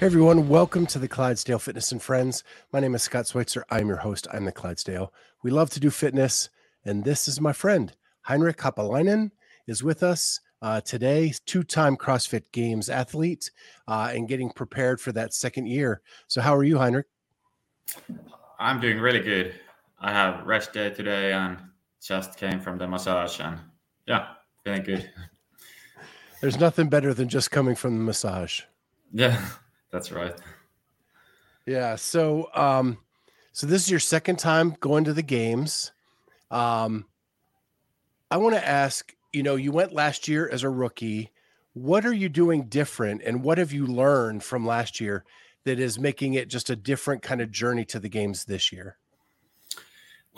Hey everyone, welcome to the Clydesdale Fitness and Friends. My name is Scott Schweitzer. I'm your host. I'm the Clydesdale. We love to do fitness, and this is my friend Henrik Haapalainen is with us uh, today. Two-time CrossFit Games athlete uh, and getting prepared for that second year. So, how are you, Henrik? I'm doing really good. I have rest day today and just came from the massage, and yeah, feeling good. There's nothing better than just coming from the massage. Yeah. That's right. Yeah. So, um, so this is your second time going to the games. Um, I want to ask, you know, you went last year as a rookie. What are you doing different and what have you learned from last year that is making it just a different kind of journey to the games this year?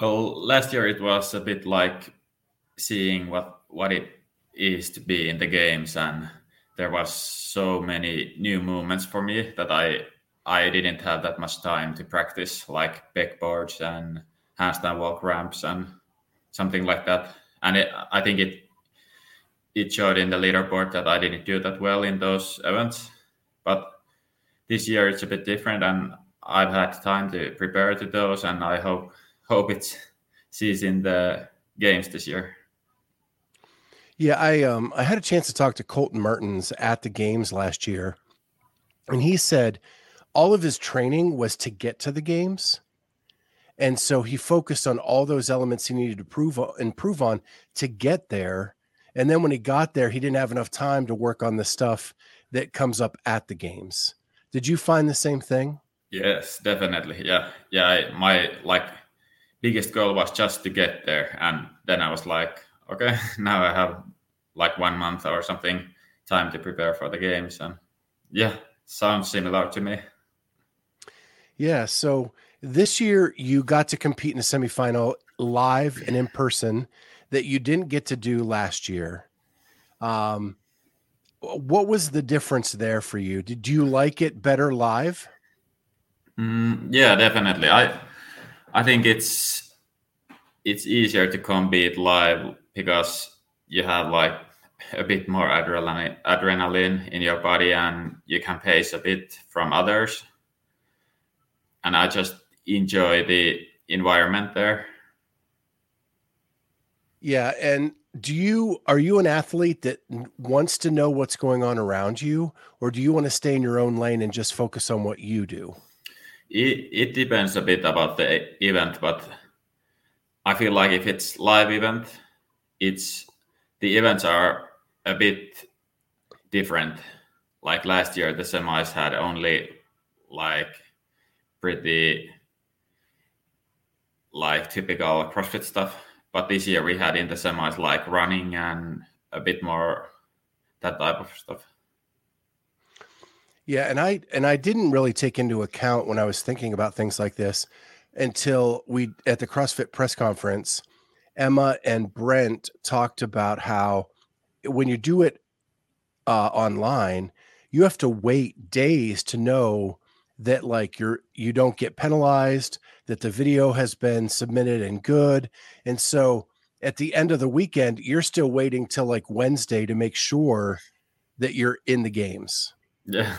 Well, last year it was a bit like seeing what what it is to be in the games and there was so many new movements for me that I I didn't have that much time to practice, like pegboards and handstand walk ramps and something like that. And it, I think it it showed in the leaderboard that I didn't do that well in those events. But this year it's a bit different, and I've had time to prepare to those, and I hope hope it sees in the games this year. Yeah, I um I had a chance to talk to Colton Mertens at the games last year, and he said all of his training was to get to the games. And so he focused on all those elements he needed to prove improve on to get there. And then when he got there, he didn't have enough time to work on the stuff that comes up at the games. Did you find the same thing? Yes, definitely. Yeah. Yeah. I, my like biggest goal was just to get there. And then I was like, okay, now I have like one month or something time to prepare for the games. And yeah, sounds similar to me. Yeah. So this year you got to compete in a semifinal live and in person that you didn't get to do last year. Um, what was the difference there for you? Did you like it better live? Mm, yeah, definitely. I I think it's it's easier to compete live because you have like a bit more adrenaline adrenaline in your body and you can pace a bit from others. And i just enjoy the environment there. Yeah and do you are you an athlete that wants to know what's going on around you? Or do you want to stay in your own lane and just focus on what you do? It, it depends a bit about the event but i feel like if it's live event it's the events are a bit different. Like last year, the semis had only like pretty like typical CrossFit stuff, but this year we had in the semis like running and a bit more that type of stuff. Yeah, and I and I didn't really take into account when I was thinking about things like this until we at the CrossFit press conference Emma and Brent talked about how when you do it uh, online, you have to wait days to know that like you're you don't get penalized, that the video has been submitted and good, and so at the end of the weekend, you're still waiting till like Wednesday to make sure that you're in the games. Yeah,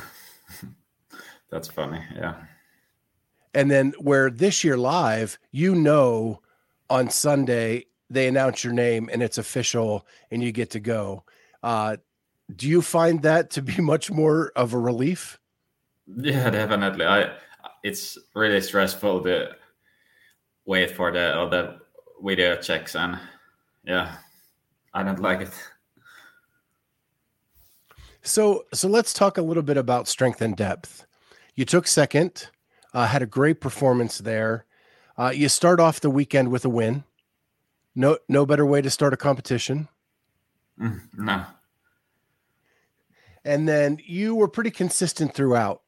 that's funny. Yeah. And then where this year live, you know on Sunday they announce your name and it's official and you get to go. Uh, do you find that to be much more of a relief? Yeah, definitely. I it's really stressful to wait for the other video checks and yeah, I don't like it. So so let's talk a little bit about strength in depth. You took second, uh, had a great performance there. Uh, you start off the weekend with a win. No, no better way to start a competition. Mm, no. And then you were pretty consistent throughout.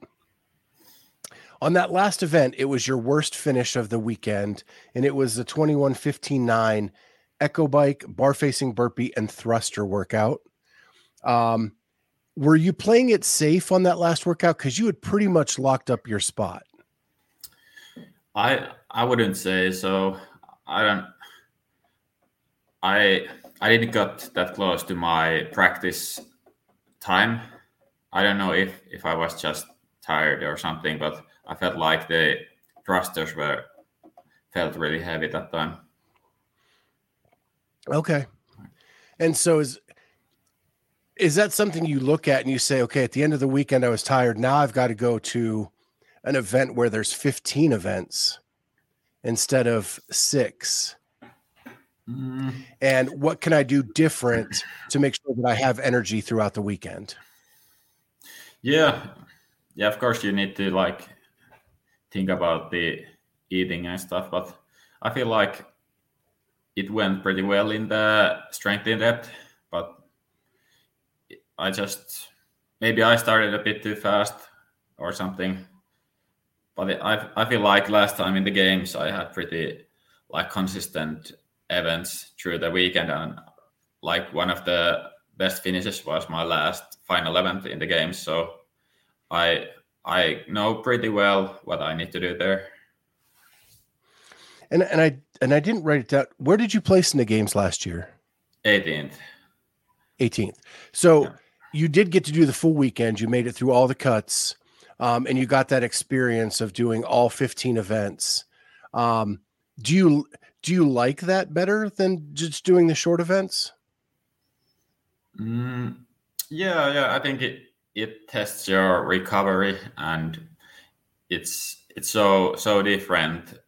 On that last event, it was your worst finish of the weekend, and it was the 21 15 9 echo bike, bar facing burpee, and thruster workout. Um, were you playing it safe on that last workout? Because you had pretty much locked up your spot. I I wouldn't say so. I don't. I I didn't get that close to my practice time. I don't know if if I was just tired or something, but I felt like the thrusters were felt really heavy that time. Okay. And so is is that something you look at and you say, okay, at the end of the weekend I was tired. Now I've got to go to an event where there's 15 events instead of 6. Mm. And what can I do different to make sure that I have energy throughout the weekend? Yeah. Yeah, of course you need to like think about the eating and stuff, but I feel like it went pretty well in the strength in depth, but I just maybe I started a bit too fast or something. But I I feel like last time in the games I had pretty like consistent events through the weekend and like one of the best finishes was my last final event in the games. So I I know pretty well what I need to do there. And and I and I didn't write it down. Where did you place in the games last year? 18th. 18th. So yeah. you did get to do the full weekend. You made it through all the cuts, um, and you got that experience of doing all 15 events. Um, do you do you like that better than just doing the short events? Mm, yeah, yeah. I think it it tests your recovery and it's it's so so different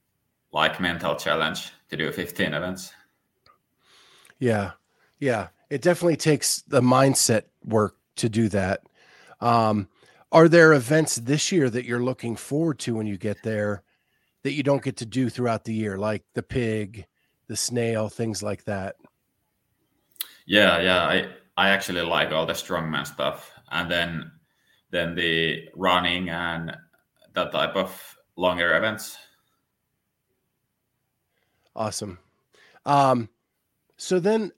like mental challenge to do 15 events. Yeah. Yeah. It definitely takes the mindset work to do that. Um, are there events this year that you're looking forward to when you get there that you don't get to do throughout the year, like the pig, the snail, things like that? Yeah, yeah. I I actually like all the strongman stuff, and then then the running and that type of longer events. Awesome. Um, so then,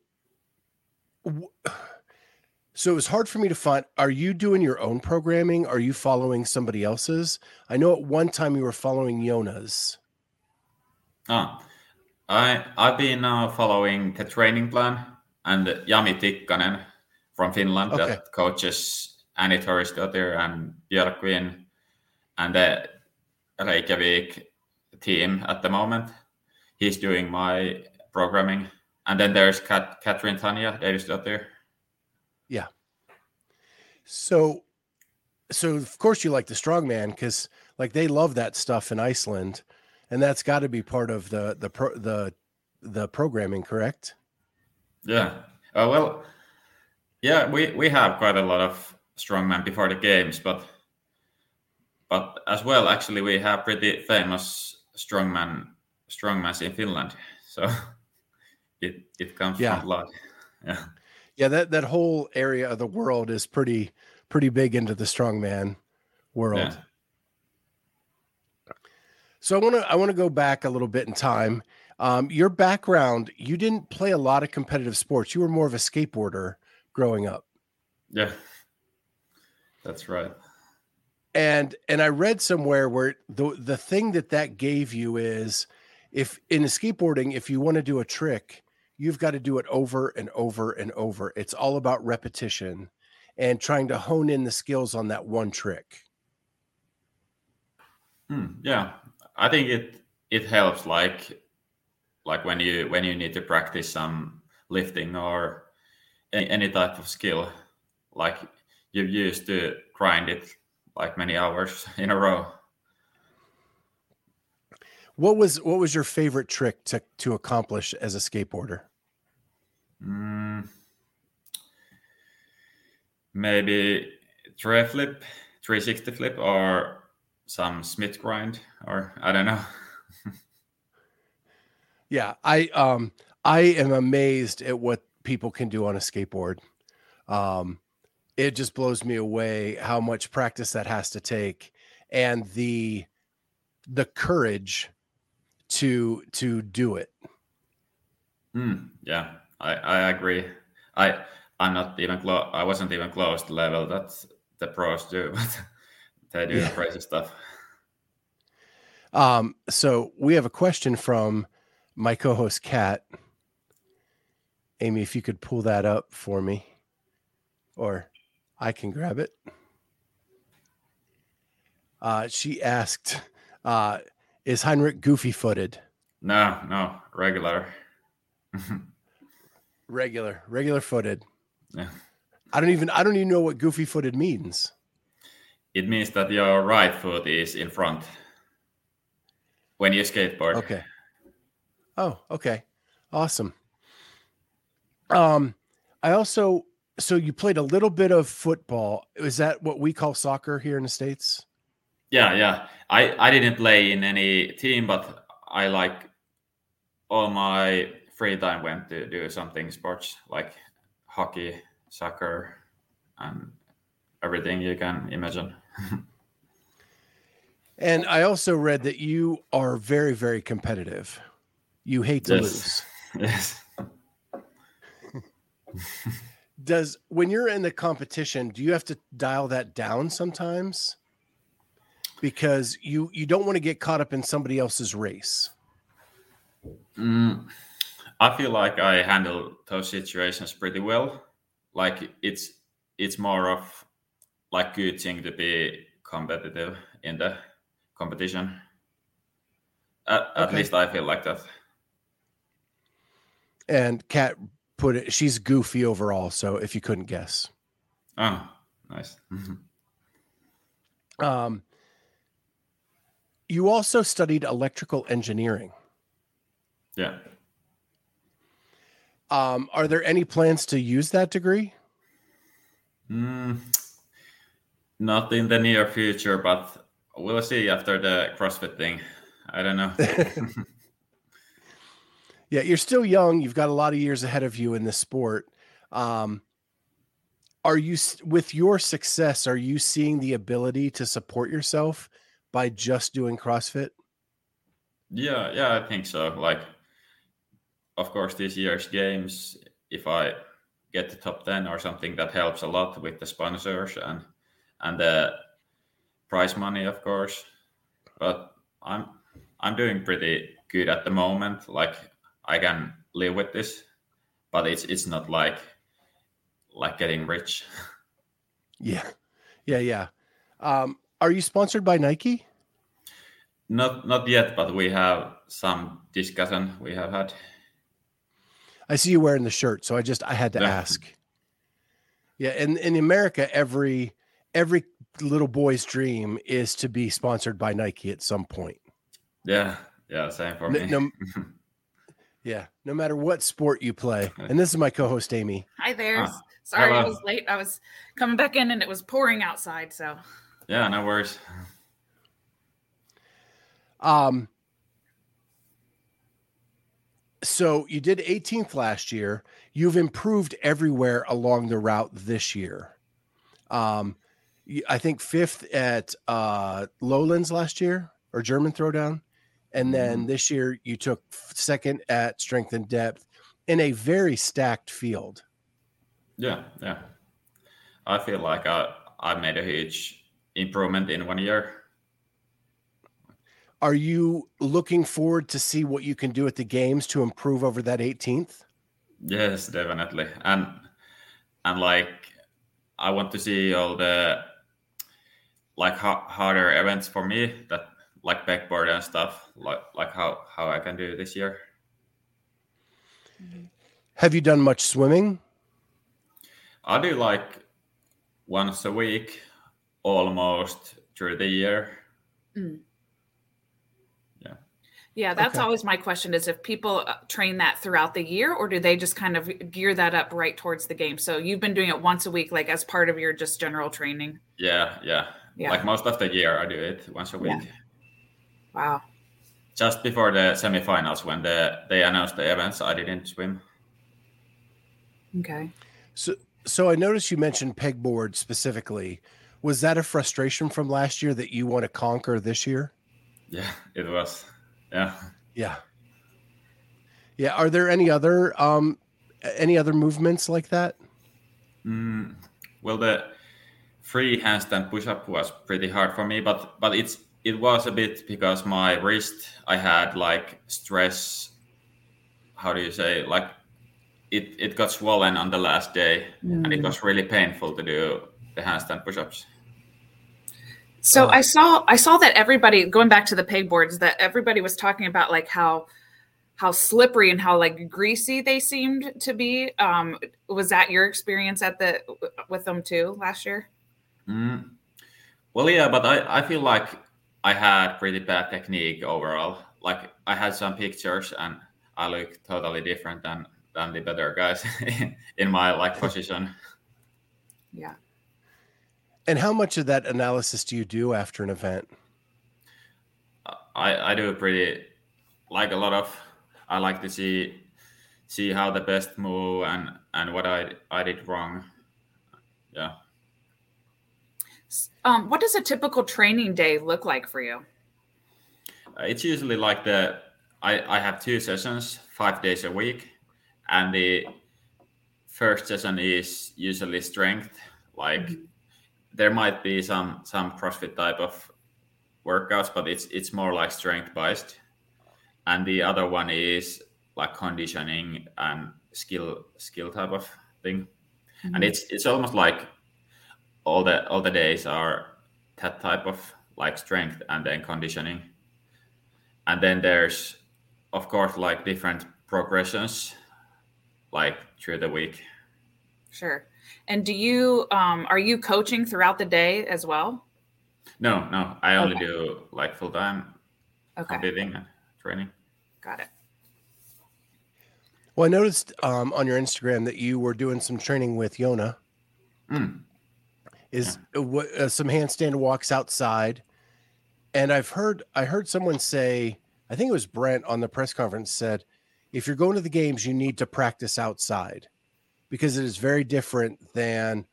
so it was hard for me to find. Are you doing your own programming? Are you following somebody else's? I know at one time you were following Jonne's. Ah, I I've been uh, following the training plan and Jami Tikkanen from Finland okay. that coaches Annie Thorisdottir and Björgvin and the Reykjavik team at the moment he's doing my programming. And then there's Kat, Katrin Tanja Davidsdottir. Yeah. So, so of course you like the strongman because like they love that stuff in Iceland, and that's got to be part of the the pro, the the programming, correct? Yeah. Uh, well, yeah, we we have quite a lot of strongman before the games, but but as well, actually, we have pretty famous strongman strongman in Finland. So it it comes yeah. from blood. Yeah. Yeah, that that whole area of the world is pretty pretty big into the strongman world. Yeah. So I want to I want to go back a little bit in time. Um, your background, you didn't play a lot of competitive sports. You were more of a skateboarder growing up. Yeah. That's right. And and I read somewhere where the the thing that that gave you is if in skateboarding, if you want to do a trick, you've got to do it over and over and over. It's all about repetition and trying to hone in the skills on that one trick. Hmm, yeah, I think it it helps. Like like when you when you need to practice some lifting or any, any type of skill, like you used to grind it like many hours in a row. What was what was your favorite trick to to accomplish as a skateboarder? Mm, maybe tre flip, 360 flip, or some Smith grind, or I don't know. yeah, I um I am amazed at what people can do on a skateboard. Um, it just blows me away how much practice that has to take, and the the courage to to do it. Mm, yeah, I, I agree. I I'm not even close. I wasn't even close to level that the pros do, but they do yeah. crazy stuff. Um, so we have a question from my co-host Kat. Amy, if you could pull that up for me, or I can grab it. Uh, she asked, uh, "Is Henrik goofy-footed?" No, no, regular. regular, regular-footed. Yeah. I don't even I don't even know what goofy-footed means. It means that your right foot is in front when you skateboard. Okay. Oh, okay. Awesome. Um, I also so you played a little bit of football. Is that what we call soccer here in the states? Yeah, yeah. I I didn't play in any team, but I like all my free time went to do something sports like hockey, soccer, and everything you can imagine. and I also read that you are very, very competitive. You hate to yes. lose. Yes. Does when you're in the competition, do you have to dial that down sometimes? Because you you don't want to get caught up in somebody else's race. Mm, I feel like I handle those situations pretty well. Like it's it's more of like good thing to be competitive in the competition. At, okay. at least I feel like that. And Kat put it, she's goofy overall. So if you couldn't guess. Oh, nice. um, you also studied electrical engineering. Yeah. Um, are there any plans to use that degree? Mm, not in the near future, but we'll see after the CrossFit thing. I don't know. yeah, you're still young. You've got a lot of years ahead of you in this sport. Um, are you with your success? Are you seeing the ability to support yourself by just doing CrossFit? Yeah, yeah, I think so. Like, of course, this year's games, if I get the top ten or something, that helps a lot with the sponsors and and the prize money, of course. But I'm I'm doing pretty good at the moment. Like I can live with this, but it's it's not like like getting rich. Yeah, yeah, yeah. Um, are you sponsored by Nike? Not not yet, but we have some discussion we have had. I see you wearing the shirt, so I just I had to yeah. ask. Yeah, and in America, every every little boy's dream is to be sponsored by Nike at some point. Yeah, yeah, same for me. No, yeah, no matter what sport you play. And this is my co-host Amy. Hi there. Ah, Sorry hello. I was late. I was coming back in and it was pouring outside, so. Yeah, no worries. Um so you did 18th last year. You've improved everywhere along the route this year. Um I think fifth at uh Lowlands last year or German Throwdown. And then mm-hmm. this year you took second at strength in depth in a very stacked field. Yeah, yeah. I feel like I I made a huge improvement in one year. Are you looking forward to see what you can do at the games to improve over that 18th? Yes, definitely. And and like I want to see all the like harder events for me that like pegboard and stuff like like how how I can do this year. Have you done much swimming? I do like once a week, almost through the year. Mm. Yeah. Yeah, that's okay. always my question: is if people uh, train that throughout the year, or do they just kind of gear that up right towards the game? So you've been doing it once a week, like as part of your just general training. Yeah, yeah, yeah. Like most of the year, I do it once a week. Yeah. Wow. Just before the semifinals, when the, they announced the events, I didn't swim. Okay. So, so I noticed you mentioned pegboard specifically. Was that a frustration from last year that you want to conquer this year? Yeah, it was. Yeah. Yeah. Yeah. Are there any other um any other movements like that? Mm, well, the free handstand push-up was pretty hard for me, but but it's it was a bit because my wrist I had like stress. How do you say like it it got swollen on the last day, mm. and it mm. was really painful to do the handstand push-ups. So uh, I saw I saw that everybody going back to the pegboards that everybody was talking about like how how slippery and how like greasy they seemed to be. Um, was that your experience at the with them too last year? Mm. Well, yeah, but I I feel like I had pretty bad technique overall. Like I had some pictures and I look totally different than than the better guys in my like position. Yeah. And how much of that analysis do you do after an event? I, I do pretty like a lot of I like to see see how the best move and and what I I did wrong. Yeah. Um, what does a typical training day look like for you? Uh, it's usually like the I I have two sessions, five days a week, and the first session is usually strength, like. Mm-hmm there might be some some CrossFit type of workouts, but it's it's more like strength based. And the other one is like conditioning and skill skill type of thing. Mm-hmm. And it's it's almost like all the all the days are that type of like strength and then conditioning. And then there's of course like different progressions like through the week. Sure. And do you um, are you coaching throughout the day as well? No, no. I only okay. do like full time okay. competing and training. Got it. Well, I noticed um, on your Instagram that you were doing some training with Jonne. Mm. Is yeah. uh, uh, some handstand walks outside, and I've heard I heard someone say I think it was Brent on the press conference said, if you're going to the games, you need to practice outside because it is very different than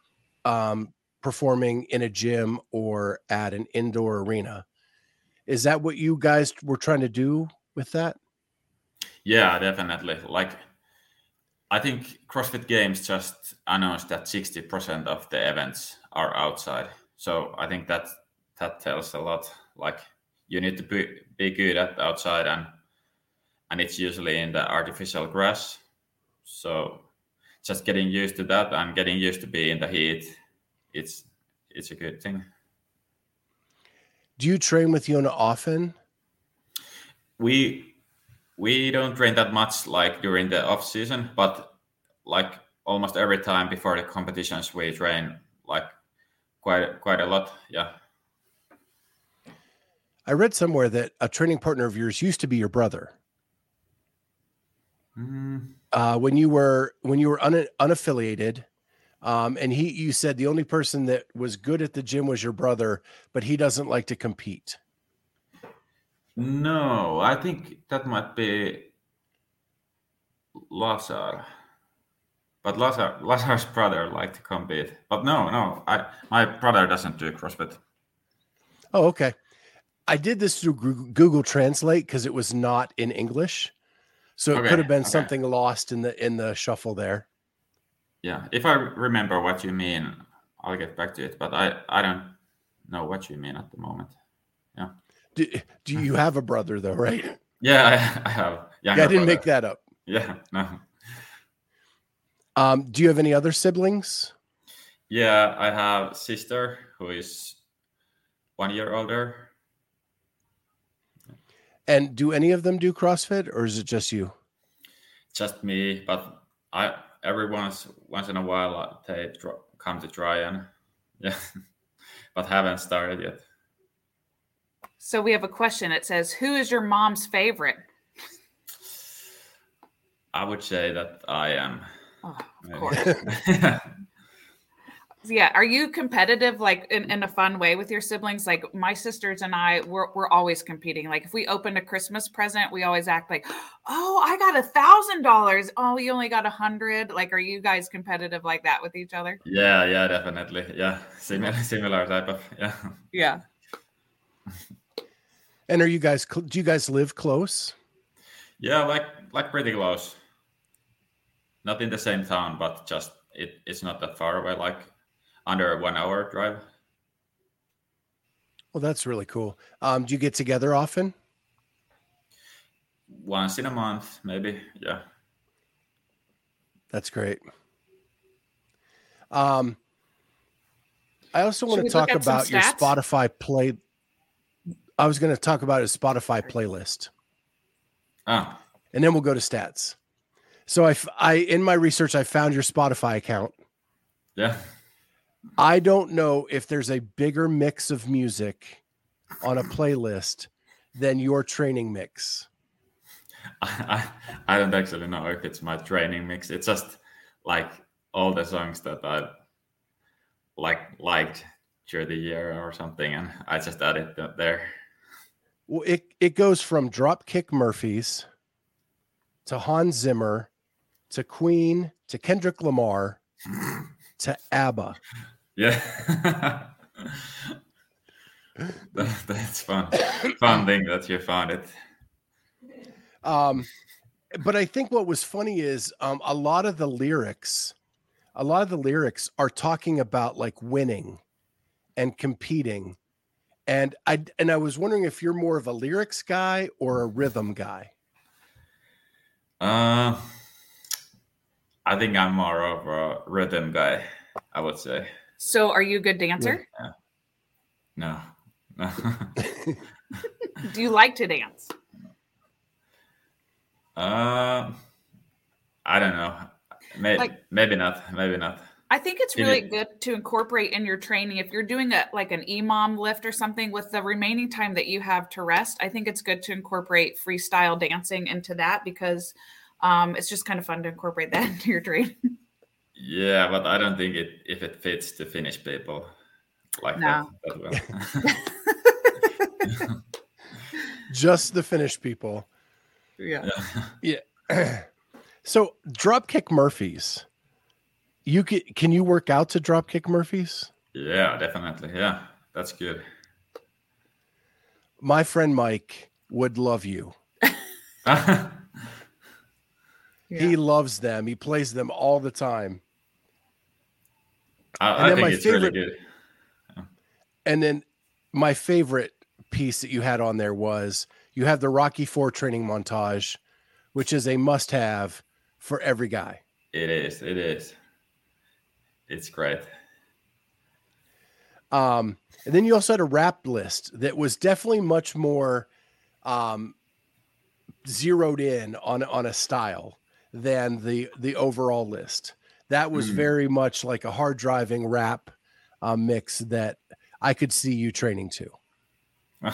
um, performing in a gym or at an indoor arena. Is that what you guys were trying to do with that? Yeah, definitely. Like, I think CrossFit Games just announced that 60% of the events are outside. So I think that that tells a lot. Like, you need to be, be good at outside, and and it's usually in the artificial grass. So just getting used to that and getting used to being in the heat, it's it's a good thing. Do you train with Jonne often? We we don't train that much like during the off season, but like almost every time before the competitions we train like quite quite a lot. Yeah. I read somewhere that a training partner of yours used to be your brother. Mm, uh, when you were when you were un, unaffiliated um, and he you said the only person that was good at the gym was your brother but he doesn't like to compete. No i think that might be lazar. But lazar lazar's brother liked to compete. But no no i my brother doesn't do crossfit. Oh okay. I did this through google translate because it was not in english so it okay, could have been okay. something lost in the in the shuffle there. Yeah, if I remember what you mean, I'll get back to it. But I I don't know what you mean at the moment. Yeah. Do, do you have a brother though, right? Yeah, I, I have. Yeah, I didn't brother. make that up. Yeah, no. Um, do you have any other siblings? Yeah, I have sister who is one year older and do any of them do CrossFit, or is it just you? Just me, but I every once once in a while uh, they come to try and yeah, but haven't started yet. So we have a question. It says, "Who is your mom's favorite?" I would say that I am. Oh, of course. yeah are you competitive like in, in a fun way with your siblings like my sisters and i we're, we're always competing like if we open a christmas present we always act like oh i got a thousand dollars oh you only got a hundred like are you guys competitive like that with each other yeah yeah definitely yeah similar similar type of yeah yeah And are you guys? Do you guys live close? Yeah, like like pretty close. Not in the same town, but just it, it's not that far away. Like under a one hour drive. Well, that's really cool. Um, do you get together often? Once in a month, maybe. Yeah. That's great. Um, I also want to talk about your Spotify play. I was going to talk about a Spotify playlist. Ah. And then we'll go to stats. So I, I in my research, I found your Spotify account. Yeah. I don't know if there's a bigger mix of music on a playlist than your training mix. I, I, I don't actually know if it's my training mix. It's just like all the songs that I like liked during the year or something, and I just added that there. Well, it it goes from Dropkick Murphys to Hans Zimmer to Queen to Kendrick Lamar to ABBA. Yeah. that, that's fun. fun thing that you found it. Um, but I think what was funny is um, a lot of the lyrics, a lot of the lyrics are talking about like winning and competing. And I and I was wondering if you're more of a lyrics guy or a rhythm guy. Uh, I think I'm more of a rhythm guy. I would say. So, are you a good dancer? Yeah. No. Do you like to dance? Uh, I don't know. Maybe, like, maybe not. Maybe not. I think it's really good to incorporate in your training. If you're doing a like an EMOM lift or something with the remaining time that you have to rest, I think it's good to incorporate freestyle dancing into that because um, it's just kind of fun to incorporate that into your training. Yeah, but I don't think it if it fits the Finnish people like no. that, that well. Just the Finnish people. Yeah. Yeah. so Dropkick Murphys. You can can you work out to Dropkick Murphys? Yeah, definitely. Yeah. That's good. My friend Mike would love you. yeah. He loves them. He plays them all the time. I, I think it's favorite, really good. Yeah. And then my favorite piece that you had on there was you have the Rocky Four training montage, which is a must-have for every guy. It is. It is. It's great. Um, and then you also had a rap list that was definitely much more um, zeroed in on on a style than the the overall list that was mm. very much like a hard driving rap uh, mix that I could see you training to.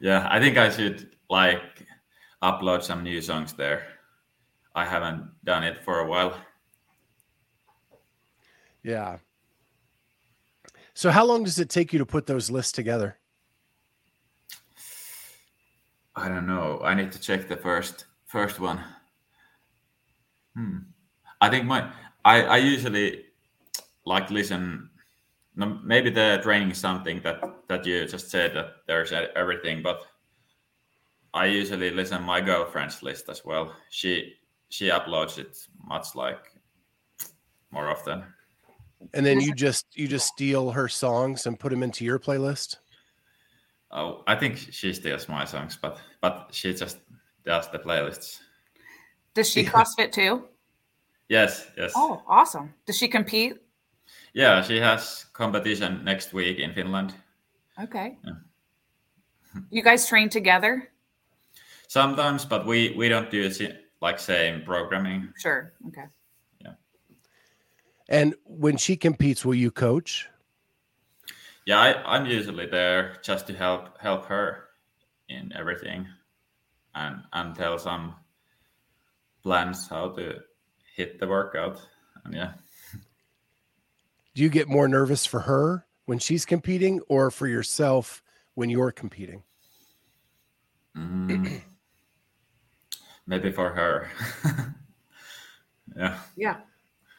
yeah, I think I should like upload some new songs there. I haven't done it for a while. Yeah. So how long does it take you to put those lists together? I don't know. I need to check the first first one. Hmm. I think my I, I usually like listen. Maybe the training is something that that you just said that there's everything, but I usually listen my girlfriend's list as well. She she uploads it much like more often. And then you just you just steal her songs and put them into your playlist. Oh, I think she steals my songs, but but she just does the playlists. Does she CrossFit too? Yes, yes. Oh, awesome. Does she compete? Yeah, she has competition next week in Finland. Okay. Yeah. You guys train together? Sometimes, but we we don't do it like same programming. Sure. Okay. Yeah. And when she competes, will you coach? Yeah, I, I'm usually there just to help help her in everything, and and tell some plans how to hit the workout. And yeah. Do you get more nervous for her when she's competing or for yourself when you're competing? Mm, maybe for her. yeah. Yeah.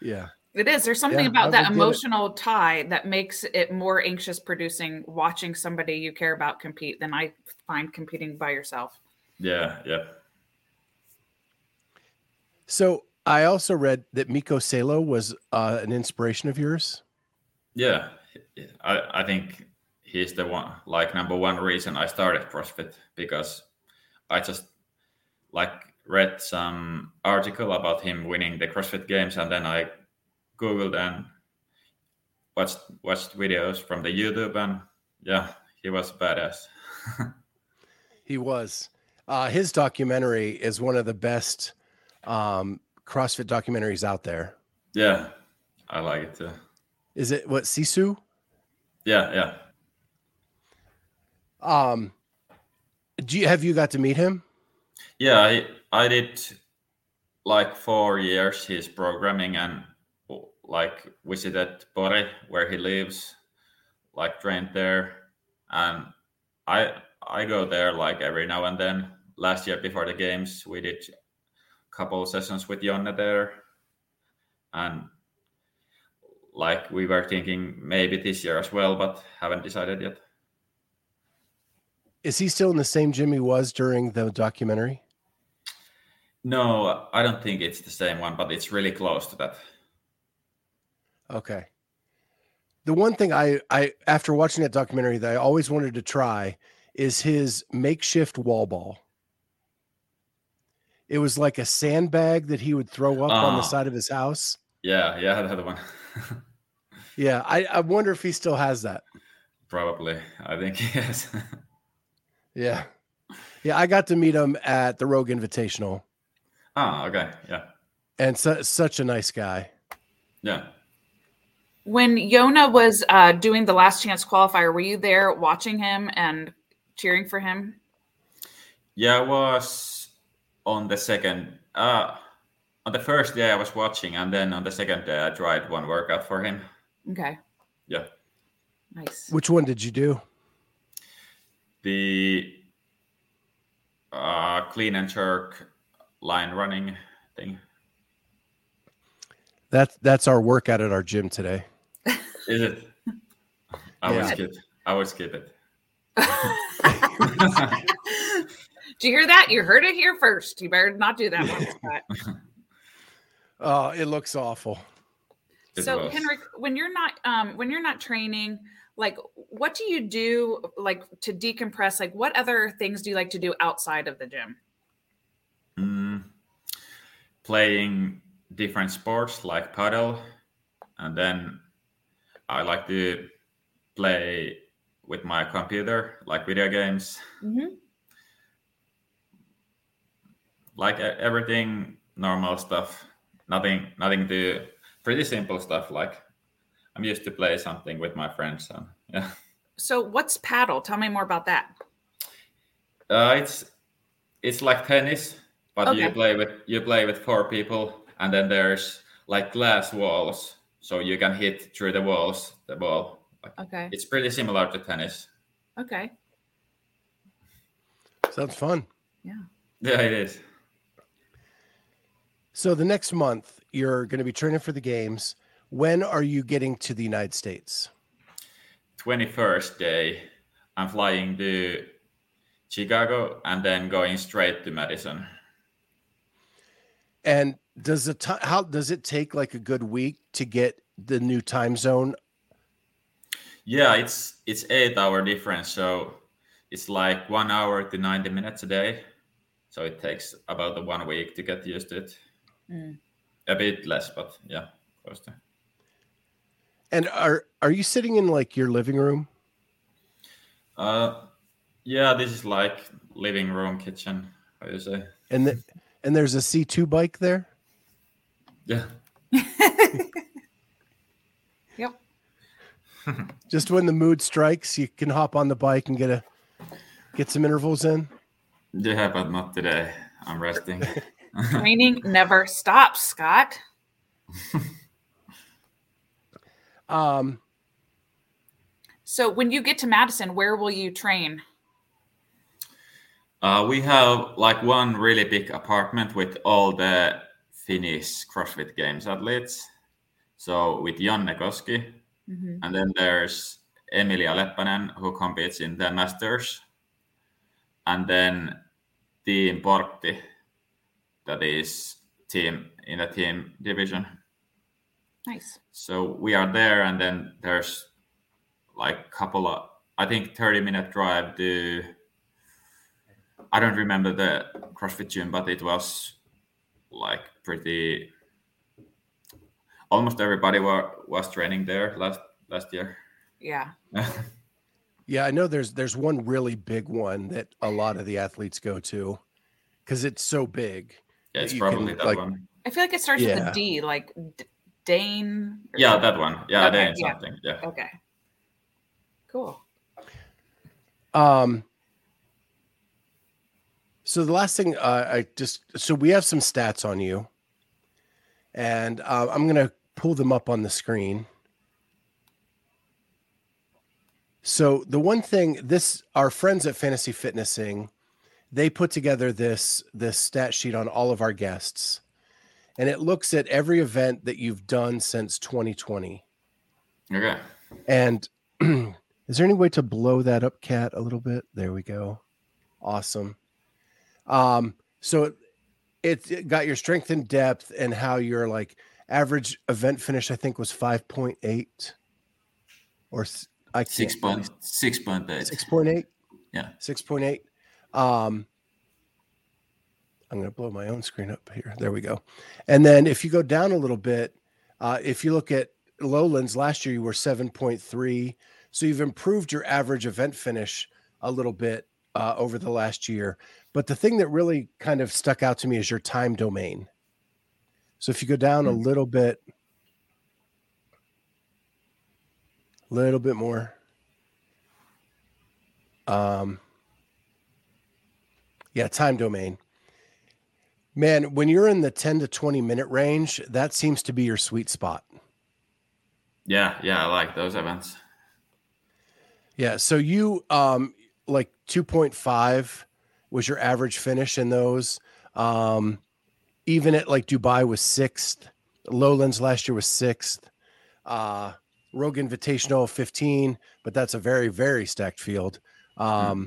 Yeah. It is. There's something yeah, about that emotional tie that makes it more anxious producing watching somebody you care about compete than I find competing by yourself. Yeah, yeah. So I also read that Miko Salo was uh, an inspiration of yours. Yeah, I, I think he's the one, like number one reason I started CrossFit because I just like read some article about him winning the CrossFit Games, and then I googled and watched watched videos from the YouTube, and yeah, he was badass. he was. Uh, his documentary is one of the best um, CrossFit documentaries out there. Yeah, I like it too. Is it what Sisu? Yeah, yeah. Um, do you have you got to meet him? Yeah, I I did like four years his programming and like visited Pori where he lives, like trained there, and I I go there like every now and then. Last year before the games, we did couple sessions with Jonne there, and like we were thinking maybe this year as well, but haven't decided yet. Is he still in the same gym he was during the documentary? No, I don't think it's the same one, but it's really close to that. Okay. The one thing I, I after watching that documentary that I always wanted to try is his makeshift wall ball. It was like a sandbag that he would throw up uh, on the ah. side of his house. Yeah, yeah, that one. yeah, I, I wonder if he still has that. Probably. I think he has. yeah. Yeah, I got to meet him at the Rogue Invitational. Oh, okay. Yeah. And su- such a nice guy. Yeah. When Jonne was uh, doing the last chance qualifier, were you there watching him and cheering for him? Yeah, I was on the second. Uh, on the first day, I was watching, and then on the second day, I tried one workout for him. Okay. Yeah. Nice. Which one did you do? The uh, clean and jerk line running thing. That's that's our workout at our gym today. Is it? I yeah. will skip. I will skip it. Do you hear that? You heard it here first. You better not do that one. oh, it looks awful. It so, was. Henrik, when you're not um, when you're not training, like what do you do like to decompress? Like what other things do you like to do outside of the gym? Mm, playing different sports like paddle, and then I like to play with my computer, like video games. Mm-hmm. Like everything normal stuff. Nothing, nothing to pretty simple stuff. Like I'm used to play something with my friends. And yeah. So what's paddle? Tell me more about that. Uh, it's it's like tennis, but okay. you play with you play with four people, and then there's like glass walls, so you can hit through the walls the ball. Okay. It's pretty similar to tennis. Okay. Sounds fun. Yeah. Yeah, it is. So the next month you're going to be training for the games. When are you getting to the United States? 21st day. I'm flying to Chicago and then going straight to Madison. And does the time how does it take like a good week to get the new time zone? Yeah, it's it's eight hour difference, so it's like one hour to ninety minutes a day. So it takes about the one week to get used to it. Mm. A bit less, but yeah, close to. And are are you sitting in like your living room? Uh, yeah, this is like living room, kitchen. How do you say? And the, and there's a C two bike there. Yeah. yep. Just when the mood strikes, you can hop on the bike and get a get some intervals in. Yeah, but not today. I'm resting. Training never stops, Scott. um. So when you get to Madison, where will you train? Uh, we have like one really big apartment with all the Finnish CrossFit Games athletes. So with Jonne Koski, mm-hmm. and then there's Emilia Leppänen who competes in the Masters, and then Team Portti, that is team in the team division. Nice. So we are there, and then there's like a couple of I think 30 minute drive to I don't remember the CrossFit gym, but it was like pretty almost everybody were, was training there last last year. Yeah. yeah, I know there's there's one really big one that a lot of the athletes go to because it's so big. Yeah, it's probably can, that like, one. I feel like it starts yeah. with a D, like D- Dane. Yeah, something. that one. Yeah, okay, Dane yeah. something. Yeah. Okay. Cool. Um. So the last thing uh, I just so we have some stats on you, and uh, I'm gonna pull them up on the screen. So the one thing this our friends at Fantasy Fitnessing, they put together this this stat sheet on all of our guests, and it looks at every event that you've done since 2020. Okay. And Is there any way to blow that up, Kat, a little bit? There we go. Awesome. Um, so it, it got your strength in depth and how your like average event finish, I think, was five point eight, or I six point six point eight. Six point eight. Yeah, six point eight. Um, I'm going to blow my own screen up here. There we go. And then if you go down a little bit, uh, if you look at lowlands last year, you were seven point three. So you've improved your average event finish a little bit uh, over the last year. But the thing that really kind of stuck out to me is your time domain. So if you go down mm-hmm. a hmm. little bit, a little bit more. Um, yeah, time domain. Man, when you're in the 10 to 20 minute range, that seems to be your sweet spot. Yeah, yeah, I like those events. Yeah. So you um like 2.5 was your average finish in those. Um even at like Dubai was sixth. Lowlands last year was sixth. Uh Rogue Invitational 15, but that's a very, very stacked field. Um mm-hmm.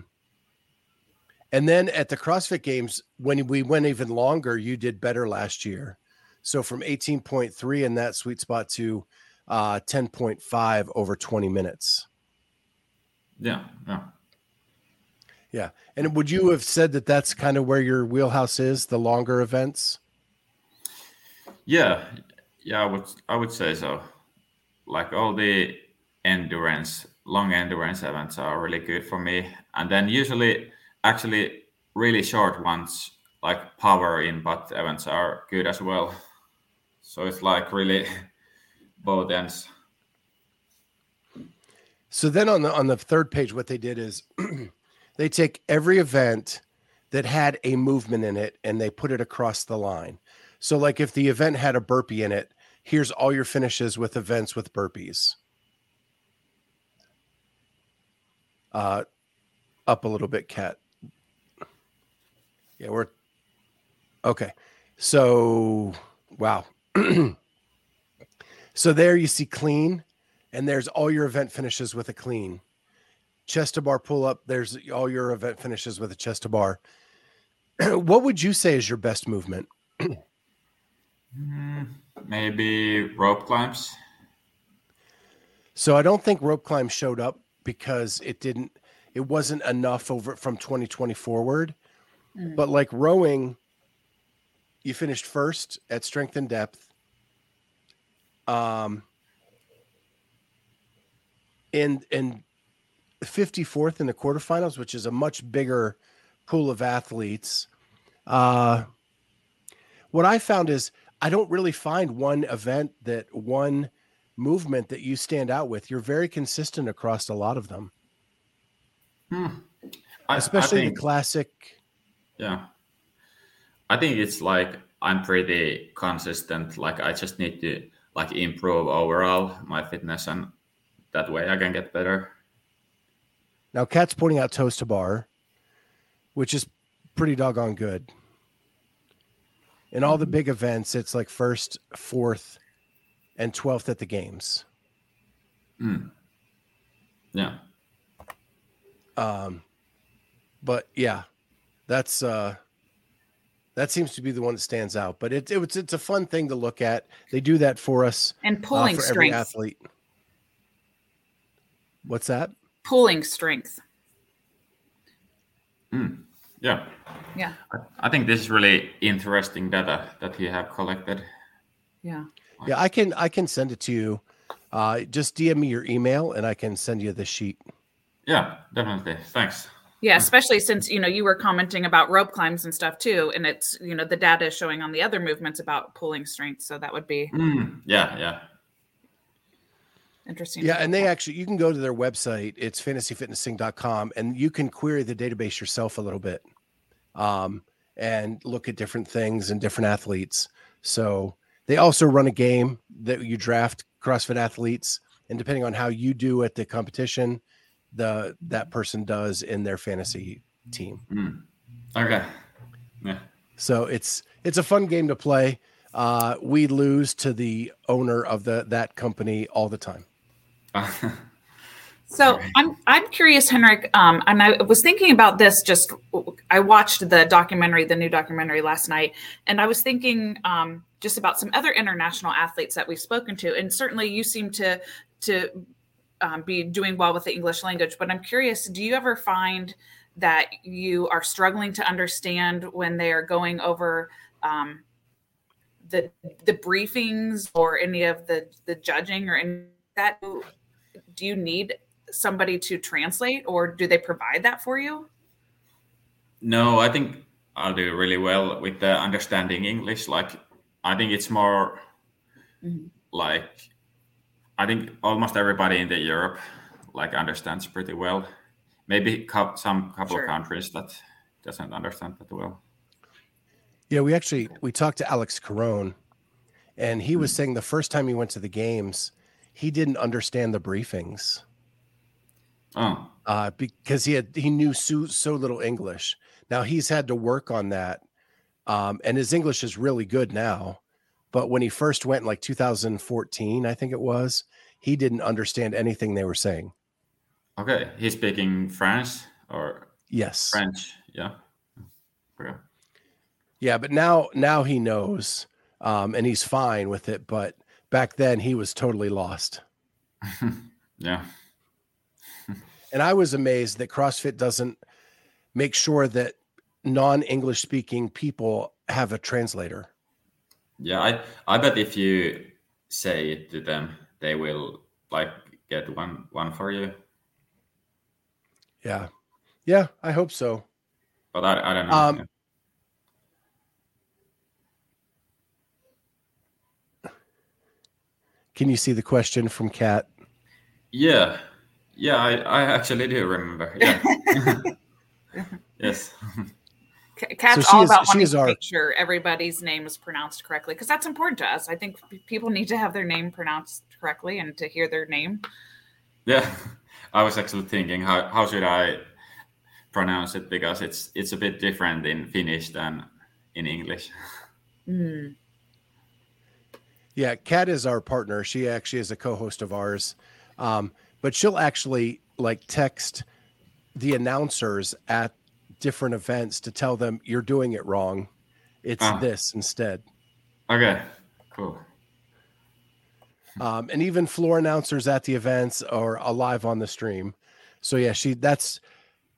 And then at the CrossFit Games, when we went even longer, you did better last year. So from 18.3 in that sweet spot to uh 10.5 over 20 minutes. Yeah, yeah. Yeah. And would you have said that that's kind of where your wheelhouse is, the longer events? Yeah. Yeah, I would I would say so. Like all the endurance, long endurance events are really good for me. And then usually actually really short ones like power in, input events are good as well. So it's like really both ends. So then on the on the third page, what they did is they take every event that had a movement in it and they put it across the line. So like if the event had a burpee in it, here's all your finishes with events with burpees. Uh up a little bit, Kat. Yeah, we're okay. So wow. so there you see clean and there's all your event finishes with a clean. Chest to bar pull up, there's all your event finishes with a chest to bar. what would you say is your best movement? Hmm, maybe rope climbs. So I don't think rope climb showed up because it didn't it wasn't enough over from 2020 forward. Mm. But like rowing, you finished first at strength in depth. Um and and 54th in the quarterfinals, which is a much bigger pool of athletes. Uh, what I found is I don't really find one event that one movement that you stand out with. You're very consistent across a lot of them. Hmm. I, Especially I think, the classic. Yeah. I think it's like I'm pretty consistent. Like I just need to like improve overall my fitness and that way I can get better. Now, Kat's pointing out toes to bar, which is pretty doggone good. In all the big events, it's like first, fourth, and 12th at the games. Mm. Yeah. Um, but yeah, that's uh, that seems to be the one that stands out. But it, it it's it's a fun thing to look at. They do that for us and uh, pulling uh, for strength. every athlete. What's that? Pulling strength. Mm. Yeah. Yeah. I, I think this is really interesting data that you have collected. Yeah. Yeah, I can I can send it to you. Uh, just DM me your email and I can send you the sheet. Yeah, definitely. Thanks. Yeah, especially since you know you were commenting about rope climbs and stuff too, and it's you know the data is showing on the other movements about pulling strength, so that would be mm, yeah, yeah, interesting. Yeah, and they actually you can go to their website, it's fantasyfitnessing.com, and you can query the database yourself a little bit, um, and look at different things and different athletes. So they also run a game that you draft CrossFit athletes, and depending on how you do at the competition, the that person does in their fantasy team. Mm. Okay. Yeah. So it's it's a fun game to play. Uh, we lose to the owner of the that company all the time. so I'm I'm curious, Henrik, um, and I was thinking about this. Just I watched the documentary, the new documentary last night, and I was thinking um, just about some other international athletes that we've spoken to, and certainly you seem to to um, be doing well with the English language. But I'm curious, do you ever find that you are struggling to understand when they are going over um, the the briefings or any of the the judging or any that? Do you need somebody to translate, or do they provide that for you? No, I think I'll do really well with the understanding English. Like, I think it's more mm-hmm. like I think almost everybody in the Europe like understands pretty well. Maybe some couple sure. of countries that doesn't understand that well. Yeah, we actually we talked to Alex Caron, and he was hmm. saying the first time he went to the games, he didn't understand the briefings. Oh, uh, because he had he knew so, so little English. Now he's had to work on that, um, and his English is really good now. But when he first went in like 2014, I think it was, he didn't understand anything they were saying. Okay, he's speaking French or yes, French. Yeah, yeah, yeah. But now, now he knows, um, and he's fine with it. But back then, he was totally lost. yeah. and I was amazed that CrossFit doesn't make sure that non-English speaking people have a translator. Yeah, I I bet if you say it to them, they will like get one one for you. Yeah, yeah, I hope so. But I I don't know. Um, Can you see the question from Kat? Yeah, yeah, I I actually do remember. Yeah. yes. Kat's so all is, about wanting to our... make sure everybody's name is pronounced correctly because that's important to us. I think people need to have their name pronounced correctly and to hear their name. Yeah, I was actually thinking how how should I pronounce it because it's it's a bit different in Finnish than in English. Mm. Yeah, Kat is our partner. She actually is a co-host of ours, um, but she'll actually like text the announcers at different events to tell them you're doing it wrong. It's uh, this instead. Okay, cool. Um, and even floor announcers at the events are alive on the stream. So yeah, she that's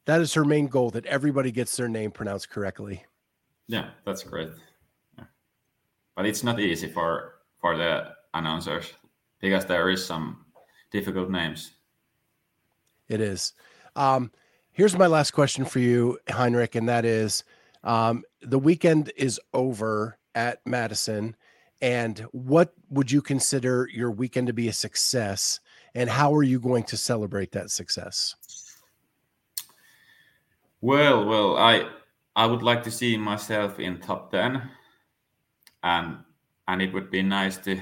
that is her main goal that everybody gets their name pronounced correctly. Yeah, that's great. Yeah. But it's not easy for for the announcers because there is some difficult names. It is. Um, Here's my last question for you, Henrik, and that is um, the weekend is over at Madison. And what would you consider your weekend to be a success? And how are you going to celebrate that success? Well, well, I I would like to see myself in top ten, and and it would be nice to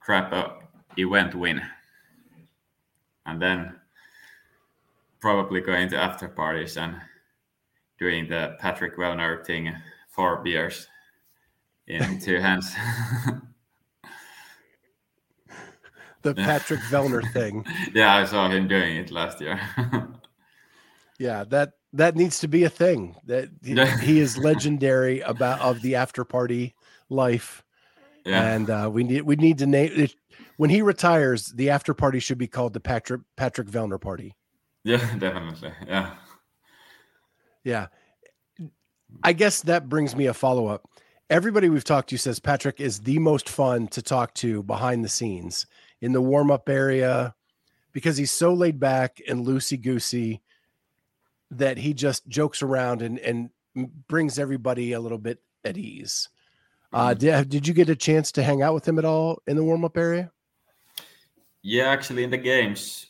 grab a event win, and then probably going to after parties and doing the Patrick Vellner thing, four beers in two hands. the Patrick Vellner thing. Yeah, I saw him doing it last year. yeah, that that needs to be a thing. That he, he is legendary about of the after party life. Yeah. And uh, we need we need to name it when he retires, the after party should be called the Patrick Patrick Vellner party. Yeah, definitely. Yeah. Yeah. I guess that brings me a follow up. Everybody we've talked to says Patrick is the most fun to talk to behind the scenes in the warm up area because he's so laid back and loosey goosey that he just jokes around and, and brings everybody a little bit at ease. Uh, mm-hmm. did, did you get a chance to hang out with him at all in the warm up area? Yeah, actually, in the games,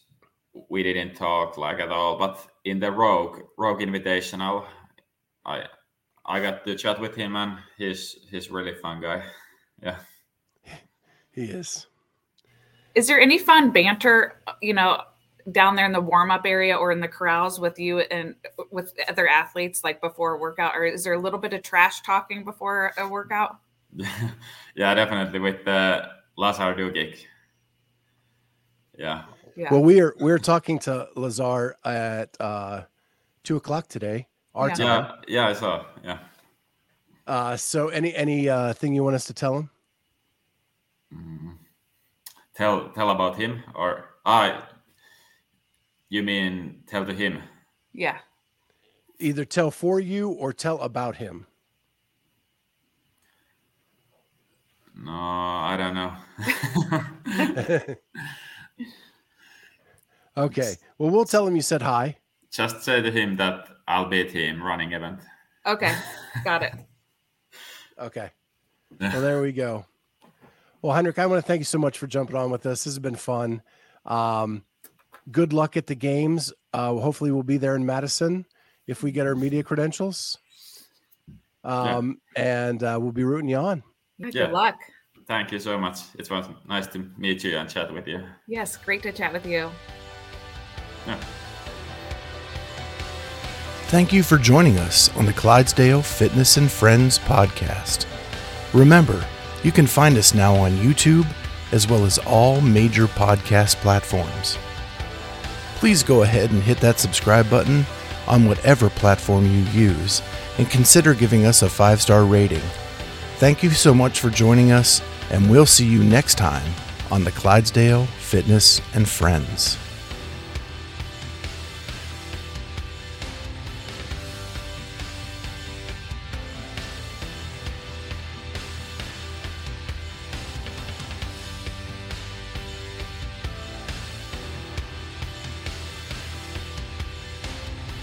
we didn't talk like at all. But in the Rogue Rogue Invitational, I I got to chat with him, and he's he's really fun guy. Yeah, he is. Is there any fun banter? You know, down there in the warm up area or in the corrals with you and with other athletes, like before a workout, or is there a little bit of trash talking before a workout? yeah, definitely with the Lazar Đukić. Yeah. Yeah. Well, we are we're talking to Lazar at uh, two o'clock today. Our yeah. time. Yeah, yeah, I saw. Yeah. Uh, so any any uh, thing you want us to tell him? Mm. Tell tell about him or I. You mean tell to him? Yeah. Either tell for you or tell about him. No, I don't know. okay. Well, we'll tell him you said hi. Just say to him that I'll beat him running event. Okay. Got it. okay. Well, there we go. Well, Henrik, I want to thank you so much for jumping on with us. This has been fun. Um, good luck at the games. Uh, hopefully, we'll be there in Madison if we get our media credentials. Um, yeah. And uh, we'll be rooting you on. Good yeah. luck. Thank you so much. It was nice to meet you and chat with you. Yes, great to chat with you. Thank you for joining us on the Clydesdale Fitness and Friends podcast. Remember, you can find us now on YouTube as well as all major podcast platforms. Please go ahead and hit that subscribe button on whatever platform you use and consider giving us a five star rating. Thank you so much for joining us, and we'll see you next time on the Clydesdale Fitness and Friends.